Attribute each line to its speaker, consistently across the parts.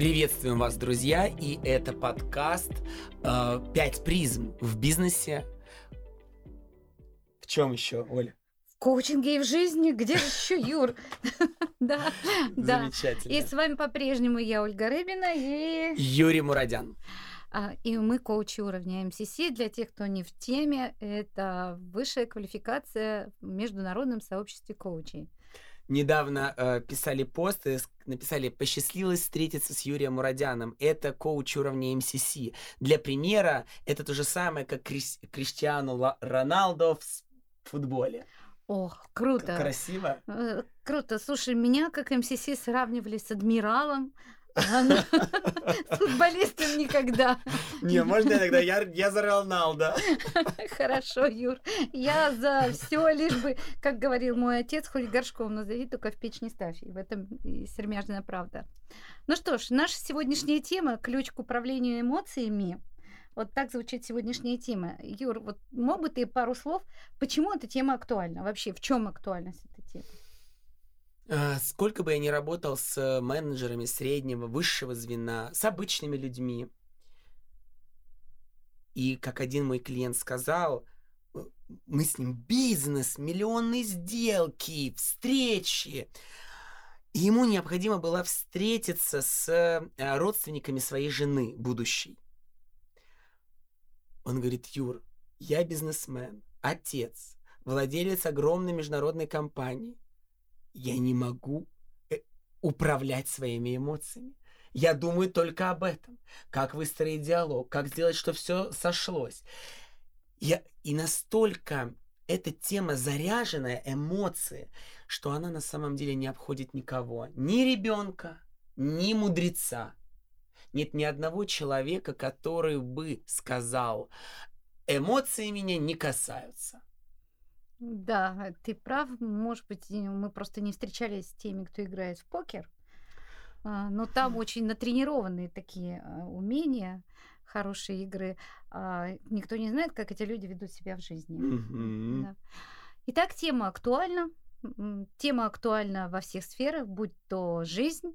Speaker 1: Приветствуем вас, друзья, и это подкаст э, «Пять призм в бизнесе». В чем еще, Оля?
Speaker 2: В коучинге и в жизни, где же еще Юр? Да, да.
Speaker 1: Замечательно.
Speaker 2: И с вами по-прежнему я, Ольга Рыбина, и...
Speaker 1: Юрий Мурадян.
Speaker 2: А, И мы коучи уровня МСС. Для тех, кто не в теме, это высшая квалификация в международном сообществе коучей.
Speaker 1: Недавно э, писали пост и написали «Посчастливилось встретиться с Юрием Мурадяном». Это коуч уровня МСС. Для примера, это то же самое, как Крис- Криштиану Ла- Роналдо в футболе.
Speaker 2: Ох, круто.
Speaker 1: Красиво?
Speaker 2: Э, Круто. Слушай, меня как МСС сравнивали с адмиралом, с футболистом никогда.
Speaker 1: Не, можно иногда? Я, я за Роналдо.
Speaker 2: Хорошо, Юр. Я за все, лишь бы, как говорил мой отец, хоть горшком назови, только в печь не ставь. И в этом и сермяжная правда. Ну что ж, наша сегодняшняя тема – ключ к управлению эмоциями. Вот так звучит сегодняшняя тема. Юр, вот мог бы ты пару слов, почему эта тема актуальна? Вообще, в чем актуальность этой темы?
Speaker 1: А, Сколько бы я ни работал с менеджерами среднего, высшего звена, с обычными людьми, и как один мой клиент сказал, э, мы с ним бизнес, миллионные сделки, встречи. И ему необходимо было встретиться с э, родственниками своей жены будущей. Он говорит, Юр, я бизнесмен, отец, владелец огромной международной компании. Я не могу э, управлять своими эмоциями. Я думаю только об этом. Как выстроить диалог, как сделать, чтобы все сошлось. Я, и настолько эта тема заряженная, эмоции, что она на самом деле не обходит никого. Ни ребенка, ни мудреца. Нет ни одного человека, который бы сказал, эмоции меня не касаются.
Speaker 2: Да, ты прав. Может быть, мы просто не встречались с теми, кто играет в покер. А, Но там очень натренированные такие а, умения, хорошие игры. А, Никто не знает, как эти люди ведут себя в жизни. Да. Итак, тема актуальна. Тема актуальна во всех сферах, будь то жизнь,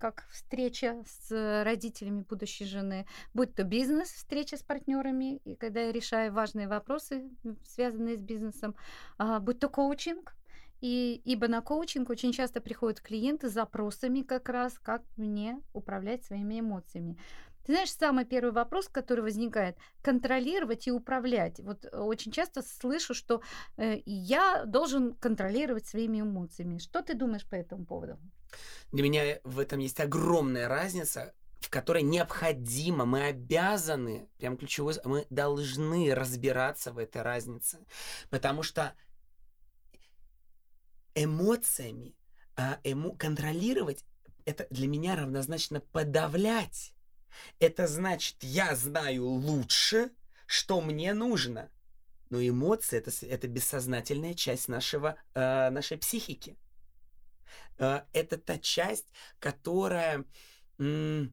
Speaker 2: как встреча с родителями будущей жены, будь то бизнес, встреча с партнерами, и когда я решаю важные вопросы, связанные с бизнесом, а, будь то коучинг, и, ибо на коучинг очень часто приходят клиенты с запросами как раз, как мне управлять своими эмоциями. Ты знаешь, самый первый вопрос, который возникает, контролировать и управлять. Вот э, очень часто слышу, что э, я должен контролировать своими эмоциями. Что ты думаешь по этому поводу?
Speaker 1: Для меня в этом есть огромная разница, в которой необходимо, мы обязаны, прям ключевой, мы должны разбираться в этой разнице. Потому что эмоциями а, эмо- контролировать, это для меня равнозначно подавлять. Это значит, я знаю лучше, что мне нужно. Но эмоции это, это бессознательная часть нашего, э, нашей психики. Э, это та часть, которая, м,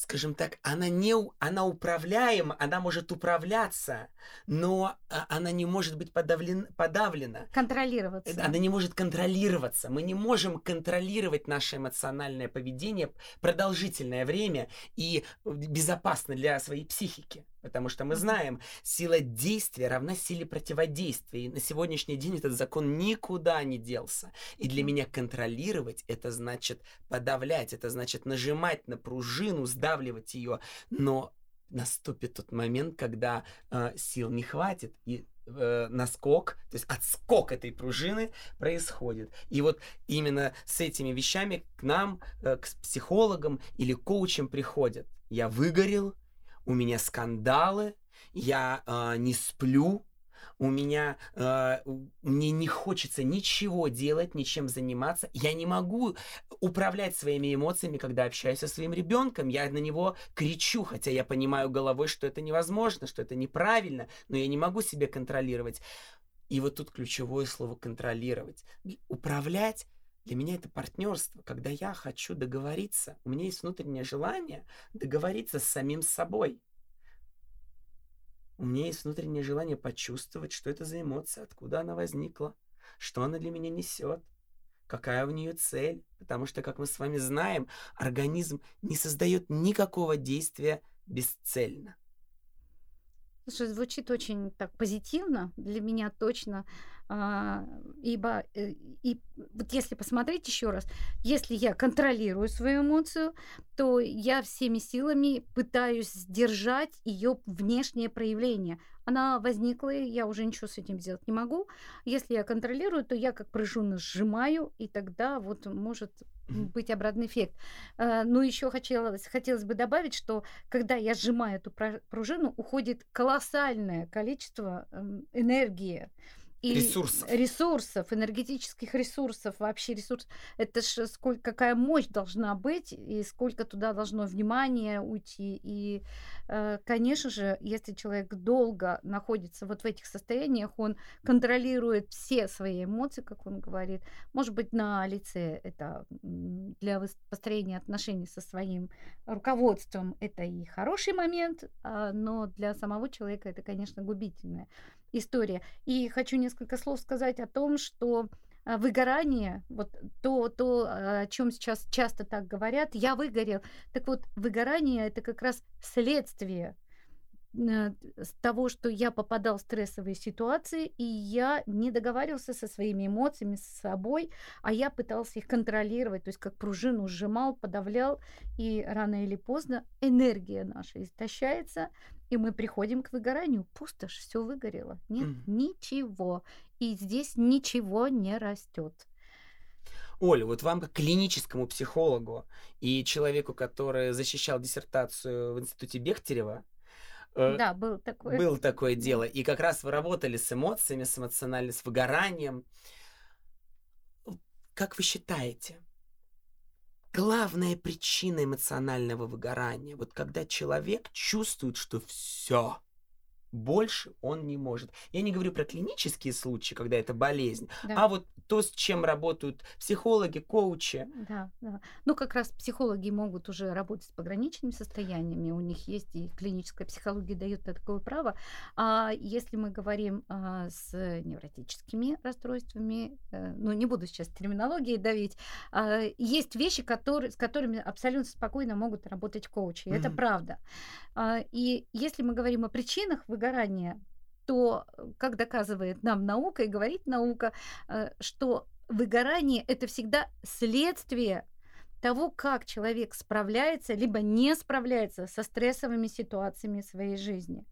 Speaker 1: скажем так, она не, она управляема, она может управляться, но а, она не может быть подавлен, подавлена.
Speaker 2: Контролироваться.
Speaker 1: Она не может контролироваться. Мы не можем контролировать наше эмоциональное поведение продолжительное время и безопасно для своей психики. Потому что мы знаем, сила действия равна силе противодействия. И на сегодняшний день этот закон никуда не делся. И для меня контролировать это значит подавлять, это значит нажимать на пружину, сдавливать ее. Но наступит тот момент, когда э, сил не хватит, и э, наскок, то есть отскок этой пружины происходит. И вот именно с этими вещами к нам, э, к психологам или коучам приходят. Я выгорел, у меня скандалы, я э, не сплю, у меня э, мне не хочется ничего делать, ничем заниматься. Я не могу управлять своими эмоциями, когда общаюсь со своим ребенком. Я на него кричу, хотя я понимаю головой, что это невозможно, что это неправильно, но я не могу себя контролировать. И вот тут ключевое слово контролировать. Управлять для меня это партнерство, когда я хочу договориться, у меня есть внутреннее желание договориться с самим собой. У меня есть внутреннее желание почувствовать, что это за эмоция, откуда она возникла, что она для меня несет. какая у нее цель. Потому что, как мы с вами знаем, организм не создает никакого действия бесцельно.
Speaker 2: Слушай, звучит очень так позитивно для меня точно. А, ибо э, и вот если посмотреть еще раз, если я контролирую свою эмоцию, то я всеми силами пытаюсь сдержать ее внешнее проявление. Она возникла, и я уже ничего с этим сделать не могу. Если я контролирую, то я как пружину сжимаю, и тогда вот может быть обратный эффект. А, но еще хотелось, хотелось бы добавить, что когда я сжимаю эту пружину, уходит колоссальное количество эм, энергии
Speaker 1: и ресурсов.
Speaker 2: ресурсов, энергетических ресурсов, вообще ресурс. Это ж сколько, какая мощь должна быть, и сколько туда должно внимания уйти. И, э, конечно же, если человек долго находится вот в этих состояниях, он контролирует все свои эмоции, как он говорит. Может быть, на лице это для построения отношений со своим руководством это и хороший момент, а, но для самого человека это, конечно, губительное история. И хочу несколько слов сказать о том, что а, выгорание, вот то, то, о чем сейчас часто так говорят, я выгорел. Так вот, выгорание это как раз следствие с того, что я попадал в стрессовые ситуации, и я не договаривался со своими эмоциями, с собой, а я пытался их контролировать, то есть как пружину сжимал, подавлял, и рано или поздно энергия наша истощается, и мы приходим к выгоранию. Пустошь, все выгорело. Нет mm. ничего. И здесь ничего не растет.
Speaker 1: Оля, вот вам как клиническому психологу и человеку, который защищал диссертацию в институте Бехтерева,
Speaker 2: Э, да, был такое.
Speaker 1: Было такое дело. И как раз вы работали с эмоциями, с эмоциональным, с выгоранием. Как вы считаете, главная причина эмоционального выгорания, вот когда человек чувствует, что все, больше он не может. Я не говорю про клинические случаи, когда это болезнь, да. а вот то, с чем работают психологи, коучи.
Speaker 2: Да, да. Ну, как раз психологи могут уже работать с пограничными состояниями, у них есть и клиническая психология дает такое право. А если мы говорим а, с невротическими расстройствами, а, ну, не буду сейчас терминологией давить, а, есть вещи, которые, с которыми абсолютно спокойно могут работать коучи. Mm-hmm. Это правда. А, и если мы говорим о причинах выгорания, то, как доказывает нам наука и говорит наука, э, что выгорание это всегда следствие того, как человек справляется, либо не справляется со стрессовыми ситуациями своей жизни.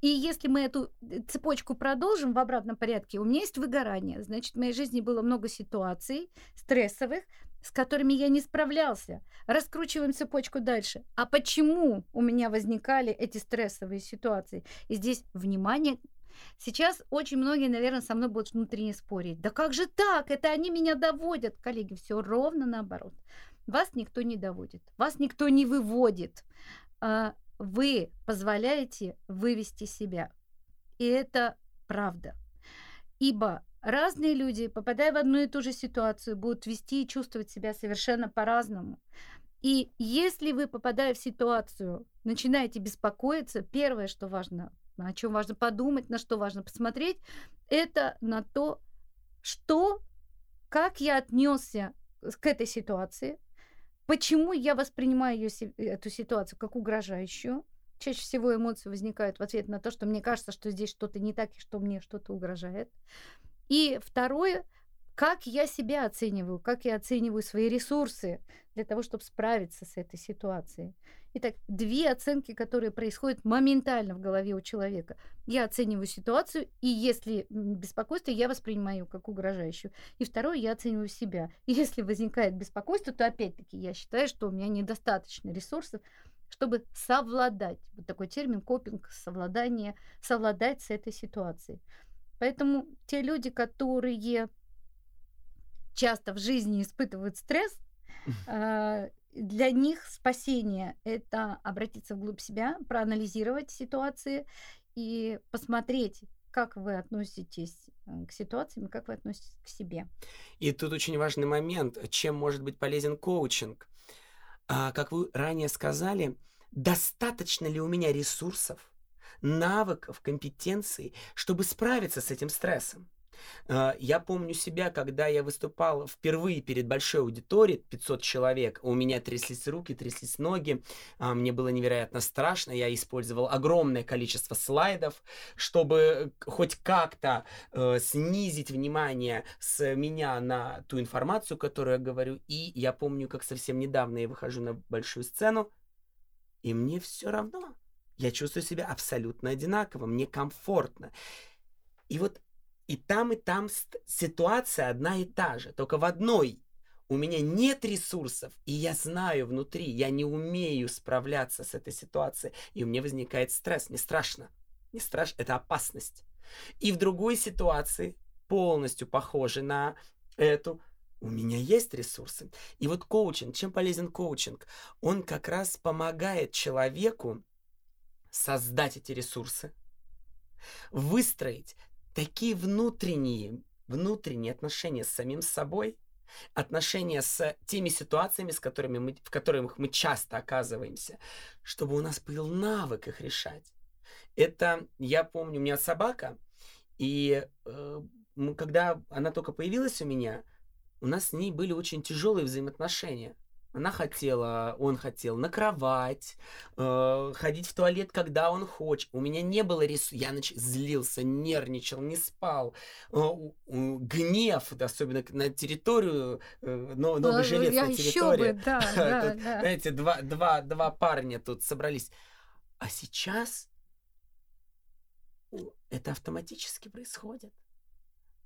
Speaker 2: И если мы эту э, цепочку продолжим в обратном порядке, у меня есть выгорание, значит, в моей жизни было много ситуаций стрессовых, с которыми я не справлялся. Раскручиваем цепочку дальше. А почему у меня возникали эти стрессовые ситуации? И здесь внимание. Сейчас очень многие, наверное, со мной будут внутренне спорить. Да как же так? Это они меня доводят. Коллеги, все ровно наоборот. Вас никто не доводит, вас никто не выводит. А, вы позволяете вывести себя. И это правда. Ибо Разные люди, попадая в одну и ту же ситуацию, будут вести и чувствовать себя совершенно по-разному. И если вы, попадая в ситуацию, начинаете беспокоиться, первое, что важно, о чем важно подумать, на что важно посмотреть, это на то, что, как я отнесся к этой ситуации, почему я воспринимаю ее, эту ситуацию как угрожающую. Чаще всего эмоции возникают в ответ на то, что мне кажется, что здесь что-то не так и что мне что-то угрожает. И второе, как я себя оцениваю, как я оцениваю свои ресурсы для того, чтобы справиться с этой ситуацией. Итак, две оценки, которые происходят моментально в голове у человека. Я оцениваю ситуацию, и если беспокойство, я воспринимаю как угрожающую. И второе, я оцениваю себя. И если возникает беспокойство, то опять-таки я считаю, что у меня недостаточно ресурсов, чтобы совладать. Вот такой термин копинг, совладание, совладать с этой ситуацией. Поэтому те люди, которые часто в жизни испытывают стресс, а, для них спасение – это обратиться вглубь себя, проанализировать ситуации и посмотреть, как вы относитесь э, к ситуациям, как вы относитесь к себе.
Speaker 1: И тут очень важный момент, чем может быть полезен коучинг. А, как вы ранее сказали, достаточно ли у меня ресурсов, навыков, компетенций, чтобы справиться с этим стрессом. Э, я помню себя, когда я выступал впервые перед большой аудиторией, 500 человек, у меня тряслись руки, тряслись ноги, а, мне было невероятно страшно, я использовал огромное количество слайдов, чтобы хоть как-то э, снизить внимание с меня на ту информацию, которую я говорю, и я помню, как совсем недавно я выхожу на большую сцену, и мне все равно. Я чувствую себя абсолютно одинаково, мне комфортно. И вот и там, и там ситуация одна и та же. Только в одной у меня нет ресурсов, и я знаю внутри, я не умею справляться с этой ситуацией, и у меня возникает стресс. Не страшно. Не страшно, это опасность. И в другой ситуации, полностью похожей на эту, у меня есть ресурсы. И вот коучинг, чем полезен коучинг? Он как раз помогает человеку создать эти ресурсы, выстроить такие внутренние, внутренние отношения с самим собой, отношения с теми ситуациями, с которыми мы, в которых мы часто оказываемся, чтобы у нас был навык их решать. Это, я помню, у меня собака, и э, когда она только появилась у меня, у нас с ней были очень тяжелые взаимоотношения. Она хотела, он хотел на кровать, э, ходить в туалет, когда он хочет. У меня не было рису. Я нач... злился, нервничал, не спал. Э, гнев, особенно на территорию, э, новой железной территории. Бы, да, да, да. Знаете, два, два, два парня тут собрались. А сейчас это автоматически происходит.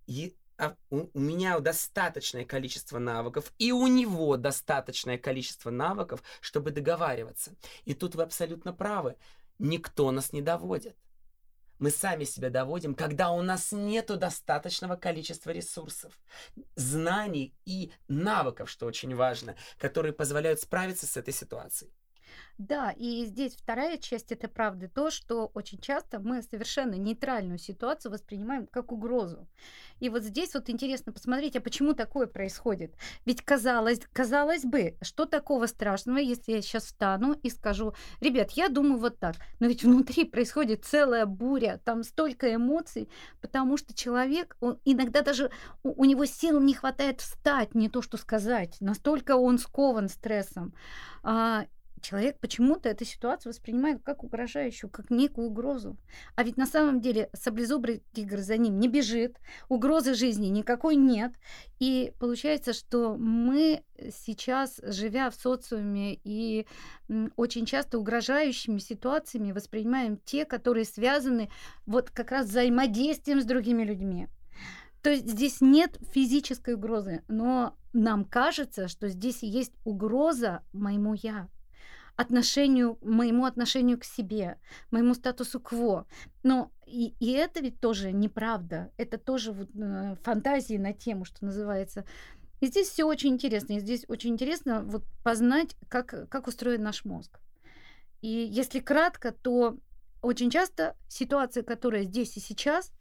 Speaker 1: И а у, у меня достаточное количество навыков, и у него достаточное количество навыков, чтобы договариваться. И тут вы абсолютно правы. Никто нас не доводит. Мы сами себя доводим, когда у нас нет достаточного количества ресурсов, знаний и навыков, что очень важно, которые позволяют справиться с этой ситуацией.
Speaker 2: Да, и здесь вторая часть этой правды то, что очень часто мы совершенно нейтральную ситуацию воспринимаем как угрозу. И вот здесь вот интересно посмотреть, а почему такое происходит? Ведь казалось, казалось бы, что такого страшного, если я сейчас встану и скажу, ребят, я думаю вот так, но ведь внутри происходит целая буря, там столько эмоций, потому что человек, он иногда даже у, у него сил не хватает встать, не то что сказать, настолько он скован стрессом. А, человек почему-то эту ситуацию воспринимает как угрожающую, как некую угрозу. А ведь на самом деле саблезубрый тигр за ним не бежит, угрозы жизни никакой нет. И получается, что мы сейчас, живя в социуме и очень часто угрожающими ситуациями, воспринимаем те, которые связаны вот как раз взаимодействием с другими людьми. То есть здесь нет физической угрозы, но нам кажется, что здесь есть угроза моему я отношению, моему отношению к себе, моему статусу кво. Но и, и это ведь тоже неправда. Это тоже вот, э, фантазии на тему, что называется. И здесь все очень интересно. И здесь очень интересно вот познать, как, как устроен наш мозг. И если кратко, то очень часто ситуация, которая здесь и сейчас,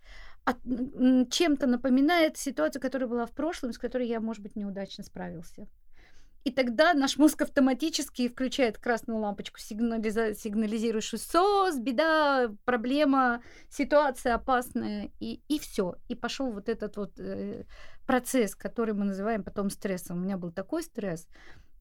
Speaker 2: чем-то напоминает ситуацию, которая была в прошлом, с которой я, может быть, неудачно справился. И тогда наш мозг автоматически включает красную лампочку, сигнализа- сигнализирующую СОС, беда, проблема, ситуация опасная, и, и все. И пошел вот этот вот э, процесс, который мы называем потом стрессом. У меня был такой стресс,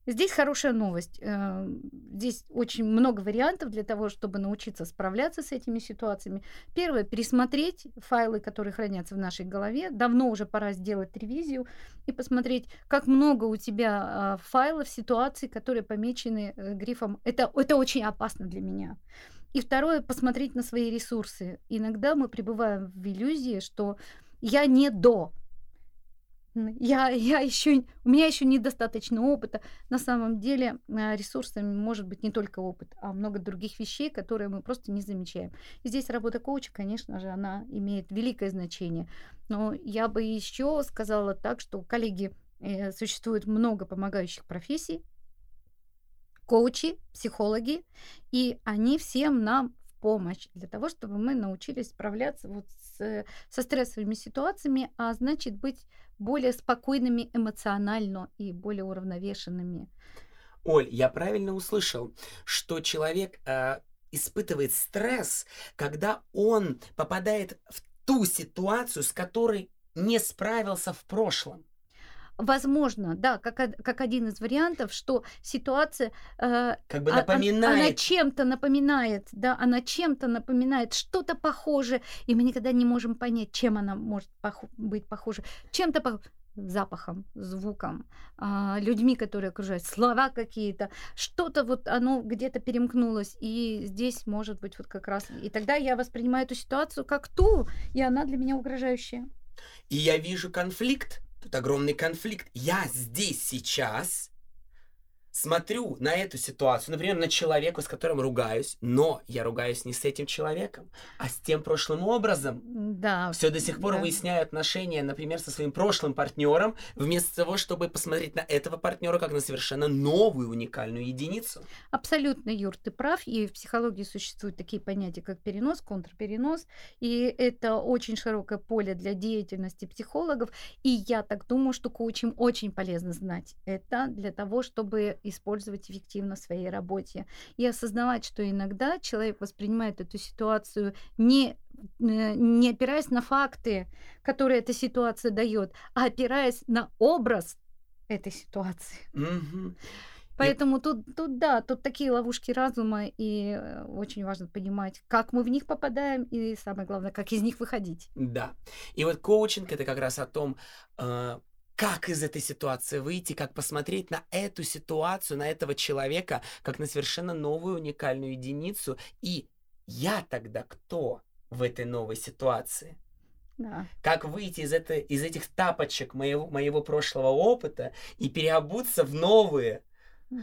Speaker 2: Здесь хорошая новость. Э, здесь очень много вариантов для того, чтобы научиться справляться с этими ситуациями. Первое, пересмотреть файлы, которые хранятся в нашей голове. Давно уже пора сделать ревизию и посмотреть, как много у тебя а, файлов, ситуаций, которые помечены э, грифом «это, это очень опасно для меня». И второе, посмотреть на свои ресурсы. Иногда мы пребываем в иллюзии, что я не до, я, я еще, у меня еще недостаточно опыта. На самом деле а, ресурсами может быть не только опыт, а много других вещей, которые мы просто не замечаем. И здесь работа коуча, конечно же, она имеет великое значение. Но я бы еще сказала так, что, коллеги, э, существует много помогающих профессий, коучи, психологи, и они всем нам помощь для того, чтобы мы научились справляться вот с, со стрессовыми ситуациями, а значит быть более спокойными эмоционально и более уравновешенными.
Speaker 1: Оль, я правильно услышал, что человек э, испытывает стресс, когда он попадает в ту ситуацию, с которой не справился в прошлом.
Speaker 2: Возможно, да, как, как один из вариантов, что ситуация э,
Speaker 1: Как бы
Speaker 2: а- он- она
Speaker 1: напоминает.
Speaker 2: чем-то напоминает, да, она чем-то напоминает, что-то похоже, и мы никогда не можем понять, чем она может пох- быть похожа. Чем-то по запахом, звуком, а, людьми, которые окружают, слова какие-то, что-то вот оно где-то перемкнулось, и здесь может быть вот как раз... И тогда я воспринимаю эту ситуацию как ту, и она для меня угрожающая.
Speaker 1: И я вижу конфликт. Тут огромный конфликт. Я здесь сейчас смотрю на эту ситуацию, например, на человека, с которым ругаюсь, но я ругаюсь не с этим человеком, а с тем прошлым образом.
Speaker 2: Да.
Speaker 1: Все до сих пор
Speaker 2: да.
Speaker 1: выясняю отношения, например, со своим прошлым партнером, вместо того, чтобы посмотреть на этого партнера как на совершенно новую уникальную единицу.
Speaker 2: Абсолютно, Юр, ты прав. И в психологии существуют такие понятия, как перенос, контрперенос. И это очень широкое поле для деятельности психологов. И я так думаю, что коучам очень полезно знать это для того, чтобы использовать эффективно в своей работе. И осознавать, что иногда человек воспринимает эту ситуацию не, э, не опираясь на факты, которые эта ситуация дает, а опираясь на образ этой ситуации. Поэтому тут, тут, да, тут такие ловушки разума, и э, очень важно понимать, как мы в них попадаем, и самое главное, как из них выходить.
Speaker 1: Да. И вот коучинг это как раз о том, э, как из этой ситуации выйти, как посмотреть на эту ситуацию, на этого человека, как на совершенно новую уникальную единицу. И я тогда кто в этой новой ситуации?
Speaker 2: Да.
Speaker 1: Как выйти из, этой, из этих тапочек моего, моего прошлого опыта и переобуться в новые?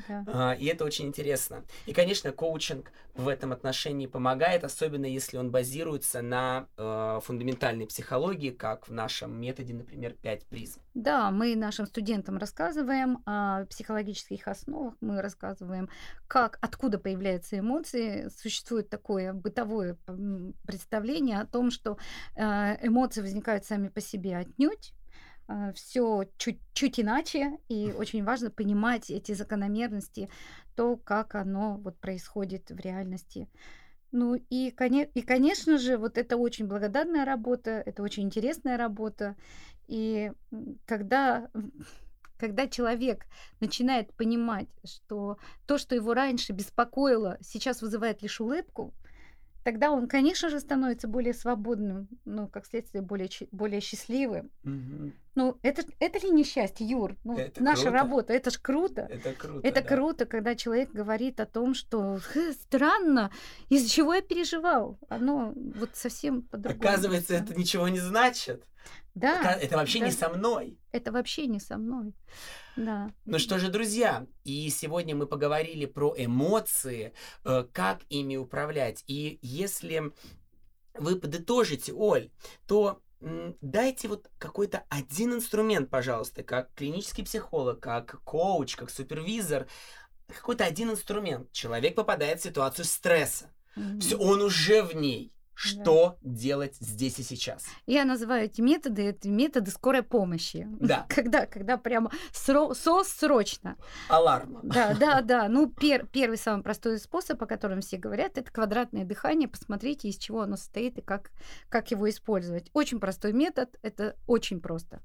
Speaker 2: Да.
Speaker 1: А, И это очень интересно. И, конечно, коучинг в этом отношении помогает, особенно если он базируется на э, фундаментальной психологии, как в нашем методе, например, 5 призм.
Speaker 2: Да, мы нашим студентам рассказываем о психологических основах, мы рассказываем, как, откуда появляются эмоции. Существует такое бытовое представление о том, что э, эмоции возникают сами по себе отнюдь. Все чуть, чуть иначе, и очень важно понимать эти закономерности, то, как оно вот происходит в реальности. Ну и, и, конечно же, вот это очень благодарная работа, это очень интересная работа. И когда, когда человек начинает понимать, что то, что его раньше беспокоило, сейчас вызывает лишь улыбку, тогда он, конечно же, становится более свободным, ну, как следствие, более, более счастливым. Ну, это, это ли не счастье, Юр? Ну,
Speaker 1: Это
Speaker 2: наша
Speaker 1: круто.
Speaker 2: работа, это ж круто.
Speaker 1: Это круто.
Speaker 2: Это
Speaker 1: да.
Speaker 2: круто, когда человек говорит о том, что «Хы, странно, из-за чего я переживал. Оно вот совсем по-другому.
Speaker 1: Оказывается, это ничего не значит.
Speaker 2: Да,
Speaker 1: Это вообще не
Speaker 2: да.
Speaker 1: со мной.
Speaker 2: это вообще не со мной. Да.
Speaker 1: Ну что же, друзья, и сегодня мы поговорили про эмоции, э, как ими управлять. И если вы подытожите, Оль, то дайте вот какой-то один инструмент, пожалуйста, как клинический психолог, как коуч, как супервизор, какой-то один инструмент. Человек попадает в ситуацию стресса.
Speaker 2: Мгм.
Speaker 1: Все, он уже в ней. Что делать здесь и сейчас?
Speaker 2: Я называю эти методы, это методы скорой помощи.
Speaker 1: Да.
Speaker 2: Когда, когда прямо сро- СОС срочно.
Speaker 1: Аларм.
Speaker 2: Да, да, да. Ну, пер- первый самый простой способ, о котором все говорят, это квадратное дыхание. Посмотрите, из чего оно состоит и как, как его использовать. Очень простой метод, это очень просто.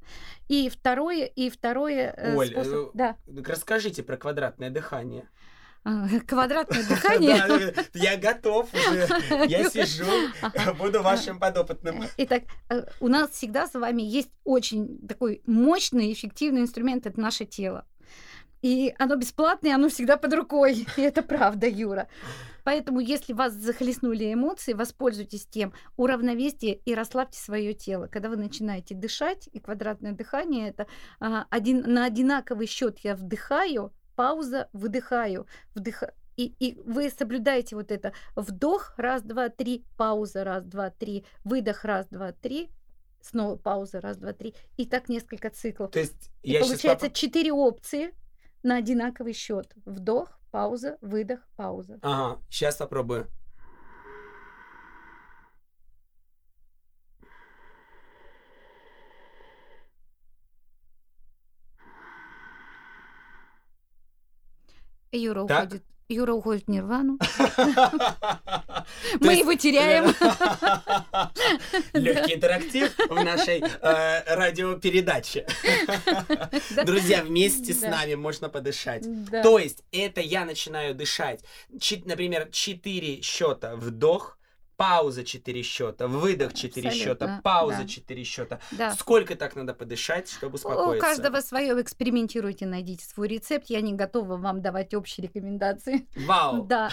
Speaker 2: И второе, и второе э,
Speaker 1: Оль,
Speaker 2: способ...
Speaker 1: э,
Speaker 2: Да,
Speaker 1: расскажите про квадратное дыхание.
Speaker 2: Квадратное дыхание.
Speaker 1: Я готов уже. Я сижу, буду вашим подопытным.
Speaker 2: Итак, э, у нас всегда с вами есть очень такой мощный и эффективный инструмент, это наше тело. И оно бесплатное, оно всегда под рукой. И это правда, Юра. Поэтому, если вас захлестнули эмоции, воспользуйтесь тем, уравновесьте и расслабьте свое тело. Когда вы начинаете дышать, и квадратное дыхание это а, один, на одинаковый счет я вдыхаю, пауза, выдыхаю, вдыха, и, и вы соблюдаете вот это вдох, раз, два, три, пауза, раз, два, три, выдох, раз, два, три, снова пауза, раз, два, три, и так несколько циклов.
Speaker 1: То есть
Speaker 2: И
Speaker 1: я
Speaker 2: получается четыре опции на одинаковый счет. Вдох, пауза, выдох, пауза.
Speaker 1: Ага, сейчас попробую.
Speaker 2: Юра
Speaker 1: Так.
Speaker 2: уходит. Юра уходит в нирвану. Мы его теряем.
Speaker 1: Легкий интерактив в нашей э, радиопередаче. Друзья, вместе с нами можно подышать. То есть это я начинаю дышать. Например, 4 счета вдох, пауза 4 счета, выдох 4 счета, пауза да. 4 счета. Да. Сколько так надо подышать, чтобы успокоиться?
Speaker 2: У каждого свое, экспериментируйте, найдите свой рецепт. Я не готова вам давать общие рекомендации.
Speaker 1: Вау!
Speaker 2: Да.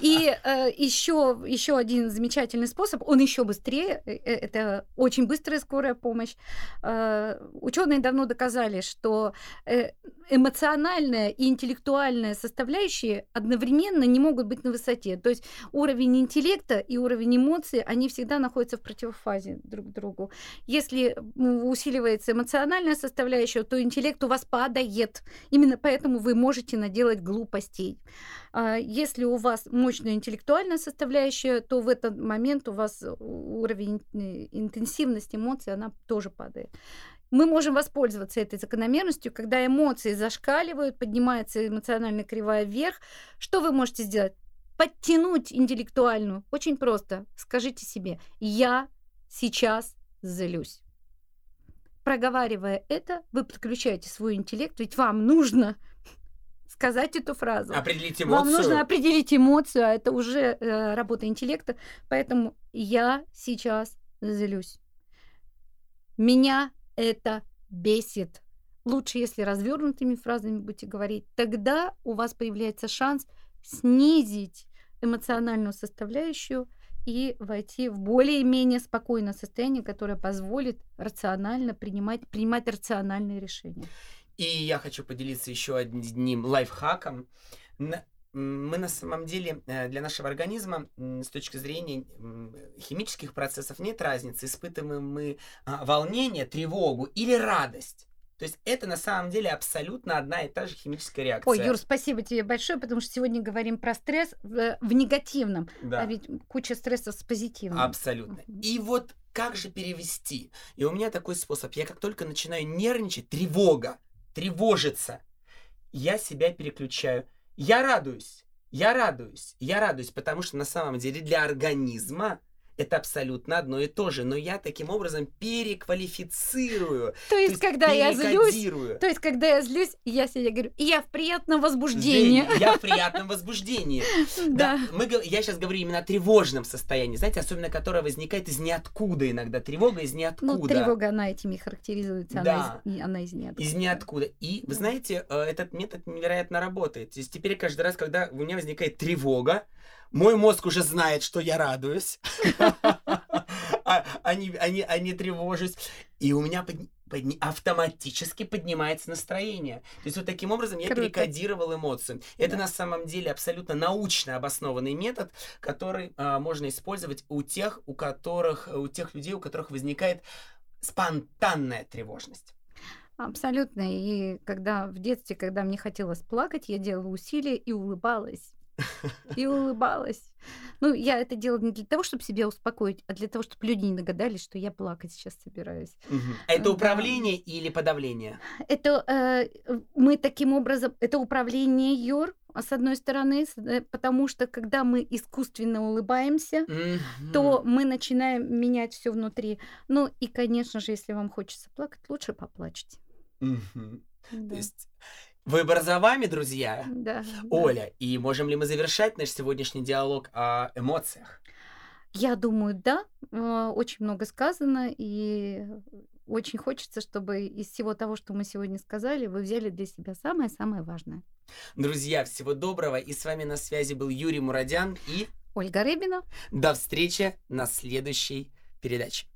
Speaker 2: И э, еще, еще один замечательный способ, он еще быстрее, э, э, это очень быстрая скорая помощь. Э, ученые давно доказали, что э, эмоциональная и интеллектуальная составляющие одновременно не могут быть на высоте. То есть уровень интеллекта и уровень эмоций, они всегда находятся в противофазе друг к другу. Если усиливается эмоциональная составляющая, то интеллект у вас падает. Именно поэтому вы можете наделать глупостей. А если у вас мощная интеллектуальная составляющая, то в этот момент у вас уровень э, интенсивности эмоций, она тоже падает мы можем воспользоваться этой закономерностью, когда эмоции зашкаливают, поднимается эмоциональная кривая вверх. Что вы можете сделать? Подтянуть интеллектуальную. Очень просто. Скажите себе, я сейчас злюсь. Проговаривая это, вы подключаете свой интеллект, ведь вам нужно сказать эту фразу.
Speaker 1: Определить эмоцию.
Speaker 2: Вам нужно определить эмоцию, а это уже э, работа интеллекта. Поэтому я сейчас злюсь. Меня это бесит. Лучше, если развернутыми фразами будете говорить, тогда у вас появляется шанс снизить эмоциональную составляющую и войти в более-менее спокойное состояние, которое позволит рационально принимать, принимать рациональные решения.
Speaker 1: И я хочу поделиться еще одним лайфхаком мы на самом деле э, для нашего организма с точки зрения химических процессов нет разницы, испытываем мы а, волнение, тревогу или радость. То есть это на самом деле абсолютно одна и та же химическая реакция.
Speaker 2: Ой, Юр, спасибо тебе большое, потому что сегодня говорим про стресс в, в негативном, да. а ведь куча стрессов с позитивным.
Speaker 1: Абсолютно. И вот как же перевести? И у меня такой способ. Я как только начинаю нервничать, тревога, тревожиться, я себя переключаю я радуюсь. Я радуюсь. Я радуюсь, потому что на самом деле для организма это абсолютно одно и то же, но я таким образом переквалифицирую.
Speaker 2: То есть, то есть когда я злюсь, то есть, когда я злюсь, я себе говорю, я в приятном возбуждении.
Speaker 1: Я в приятном возбуждении. Да. Мы, я сейчас говорю именно о тревожном состоянии, знаете, особенно которое возникает из ниоткуда иногда. Тревога из ниоткуда.
Speaker 2: Ну, тревога, она этими характеризуется, да. она, из, она из ниоткуда.
Speaker 1: Из ниоткуда. И, вы знаете, э, этот метод невероятно работает. То есть теперь каждый раз, когда у меня возникает тревога, мой мозг уже знает, что я радуюсь, а, не, тревожусь. И у меня автоматически поднимается настроение. То есть вот таким образом я Круто. перекодировал эмоцию. Это да. на самом деле абсолютно научно обоснованный метод, который а, можно использовать у тех, у которых, у тех людей, у которых возникает спонтанная тревожность.
Speaker 2: Абсолютно. И когда в детстве, когда мне хотелось плакать, я делала усилия и улыбалась и улыбалась. Ну, я это делала не для того, чтобы себя успокоить, а для того, чтобы люди не догадались, что я плакать сейчас собираюсь.
Speaker 1: А это управление да. или подавление?
Speaker 2: Это э, мы таким образом, это управление Йор, с одной стороны, э, потому что когда мы искусственно улыбаемся, mm-hmm. то мы начинаем менять все внутри. Ну и, конечно же, если вам хочется плакать, лучше поплачьте.
Speaker 1: Mm-hmm. Да. То есть Выбор за вами, друзья.
Speaker 2: Да.
Speaker 1: Оля, да. и можем ли мы завершать наш сегодняшний диалог о эмоциях?
Speaker 2: Я думаю, да. Э, очень много сказано, и очень хочется, чтобы из всего того, что мы сегодня сказали, вы взяли для себя самое-самое важное.
Speaker 1: Друзья, всего доброго. И с вами на связи был Юрий Мурадян и...
Speaker 2: Ольга Рыбина.
Speaker 1: До встречи на следующей передаче.